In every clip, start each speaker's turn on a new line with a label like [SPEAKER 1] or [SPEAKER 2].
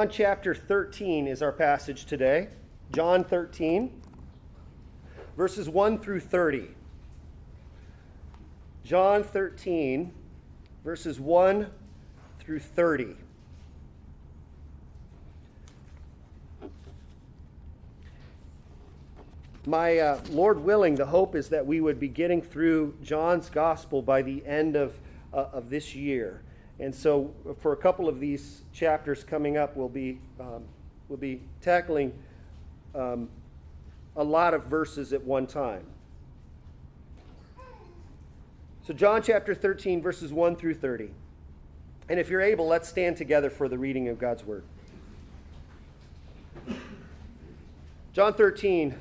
[SPEAKER 1] John chapter 13 is our passage today. John 13, verses 1 through 30. John 13, verses 1 through 30. My uh, Lord willing, the hope is that we would be getting through John's gospel by the end of, uh, of this year. And so, for a couple of these chapters coming up, we'll be, um, we'll be tackling um, a lot of verses at one time. So, John chapter 13, verses 1 through 30. And if you're able, let's stand together for the reading of God's word. John 13,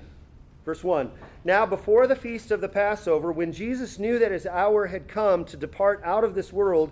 [SPEAKER 1] verse 1. Now, before the feast of the Passover, when Jesus knew that his hour had come to depart out of this world,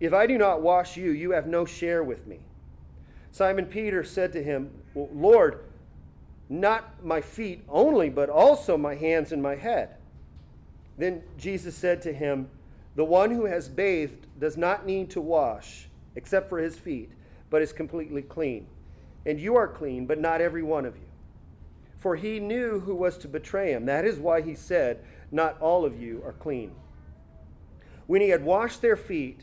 [SPEAKER 1] if I do not wash you, you have no share with me. Simon Peter said to him, Lord, not my feet only, but also my hands and my head. Then Jesus said to him, The one who has bathed does not need to wash, except for his feet, but is completely clean. And you are clean, but not every one of you. For he knew who was to betray him. That is why he said, Not all of you are clean. When he had washed their feet,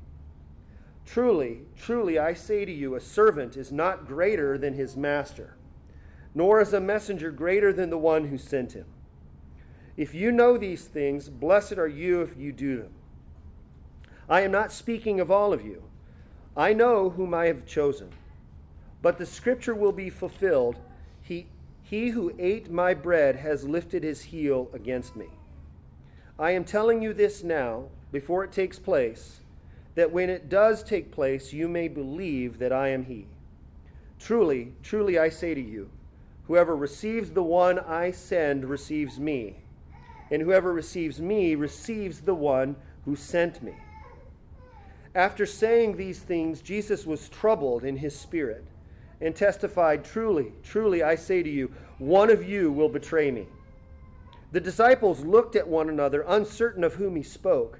[SPEAKER 1] Truly, truly, I say to you, a servant is not greater than his master, nor is a messenger greater than the one who sent him. If you know these things, blessed are you if you do them. I am not speaking of all of you. I know whom I have chosen. But the scripture will be fulfilled He, he who ate my bread has lifted his heel against me. I am telling you this now, before it takes place that when it does take place, you may believe that I am He. Truly, truly, I say to you, whoever receives the one I send receives me, and whoever receives me receives the one who sent me. After saying these things, Jesus was troubled in his spirit and testified, Truly, truly, I say to you, one of you will betray me. The disciples looked at one another, uncertain of whom he spoke.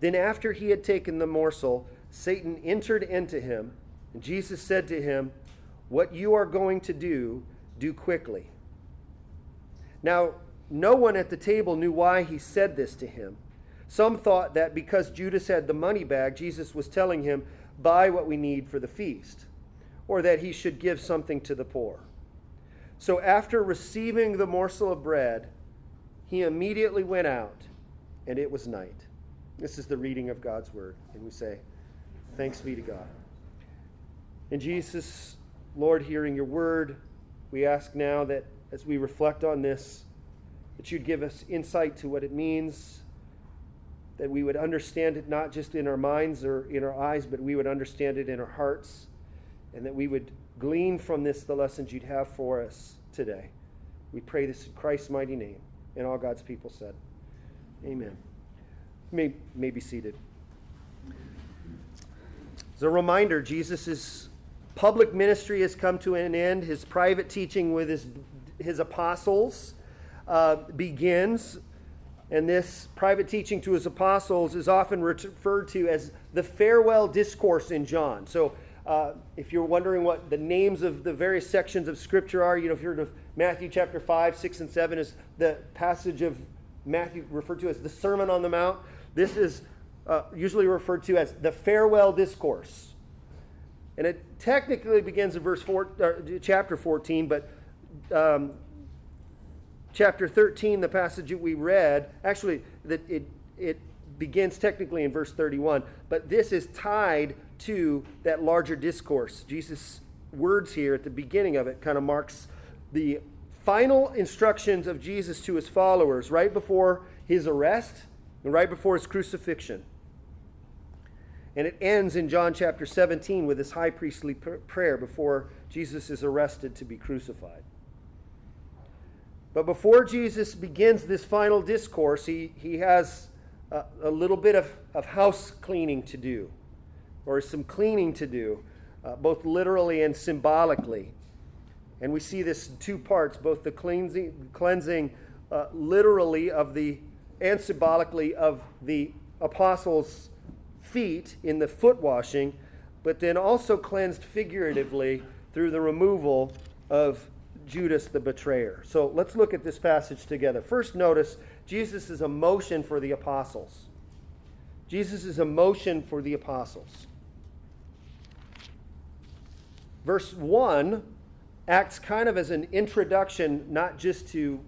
[SPEAKER 1] Then, after he had taken the morsel, Satan entered into him, and Jesus said to him, What you are going to do, do quickly. Now, no one at the table knew why he said this to him. Some thought that because Judas had the money bag, Jesus was telling him, Buy what we need for the feast, or that he should give something to the poor. So, after receiving the morsel of bread, he immediately went out, and it was night. This is the reading of God's word. And we say, Thanks be to God. And Jesus, Lord, hearing your word, we ask now that as we reflect on this, that you'd give us insight to what it means, that we would understand it not just in our minds or in our eyes, but we would understand it in our hearts, and that we would glean from this the lessons you'd have for us today. We pray this in Christ's mighty name. And all God's people said, Amen. May, may be seated. As a reminder, Jesus' public ministry has come to an end. His private teaching with his, his apostles uh, begins. And this private teaching to his apostles is often referred to as the farewell discourse in John. So, uh, if you're wondering what the names of the various sections of Scripture are, you know, if you're in Matthew chapter 5, 6, and 7 is the passage of Matthew referred to as the Sermon on the Mount. This is uh, usually referred to as the farewell discourse. And it technically begins in verse four, uh, chapter 14, but um, chapter 13, the passage that we read, actually, that it, it begins technically in verse 31, but this is tied to that larger discourse. Jesus' words here at the beginning of it kind of marks the final instructions of Jesus to his followers right before his arrest right before his crucifixion. And it ends in John chapter 17 with this high priestly prayer before Jesus is arrested to be crucified. But before Jesus begins this final discourse, he, he has a, a little bit of, of house cleaning to do, or some cleaning to do, uh, both literally and symbolically. And we see this in two parts both the cleansing, cleansing uh, literally of the and symbolically of the apostles' feet in the foot washing, but then also cleansed figuratively through the removal of Judas the betrayer. So let's look at this passage together. First, notice Jesus' emotion for the apostles. Jesus' emotion for the apostles. Verse 1 acts kind of as an introduction, not just to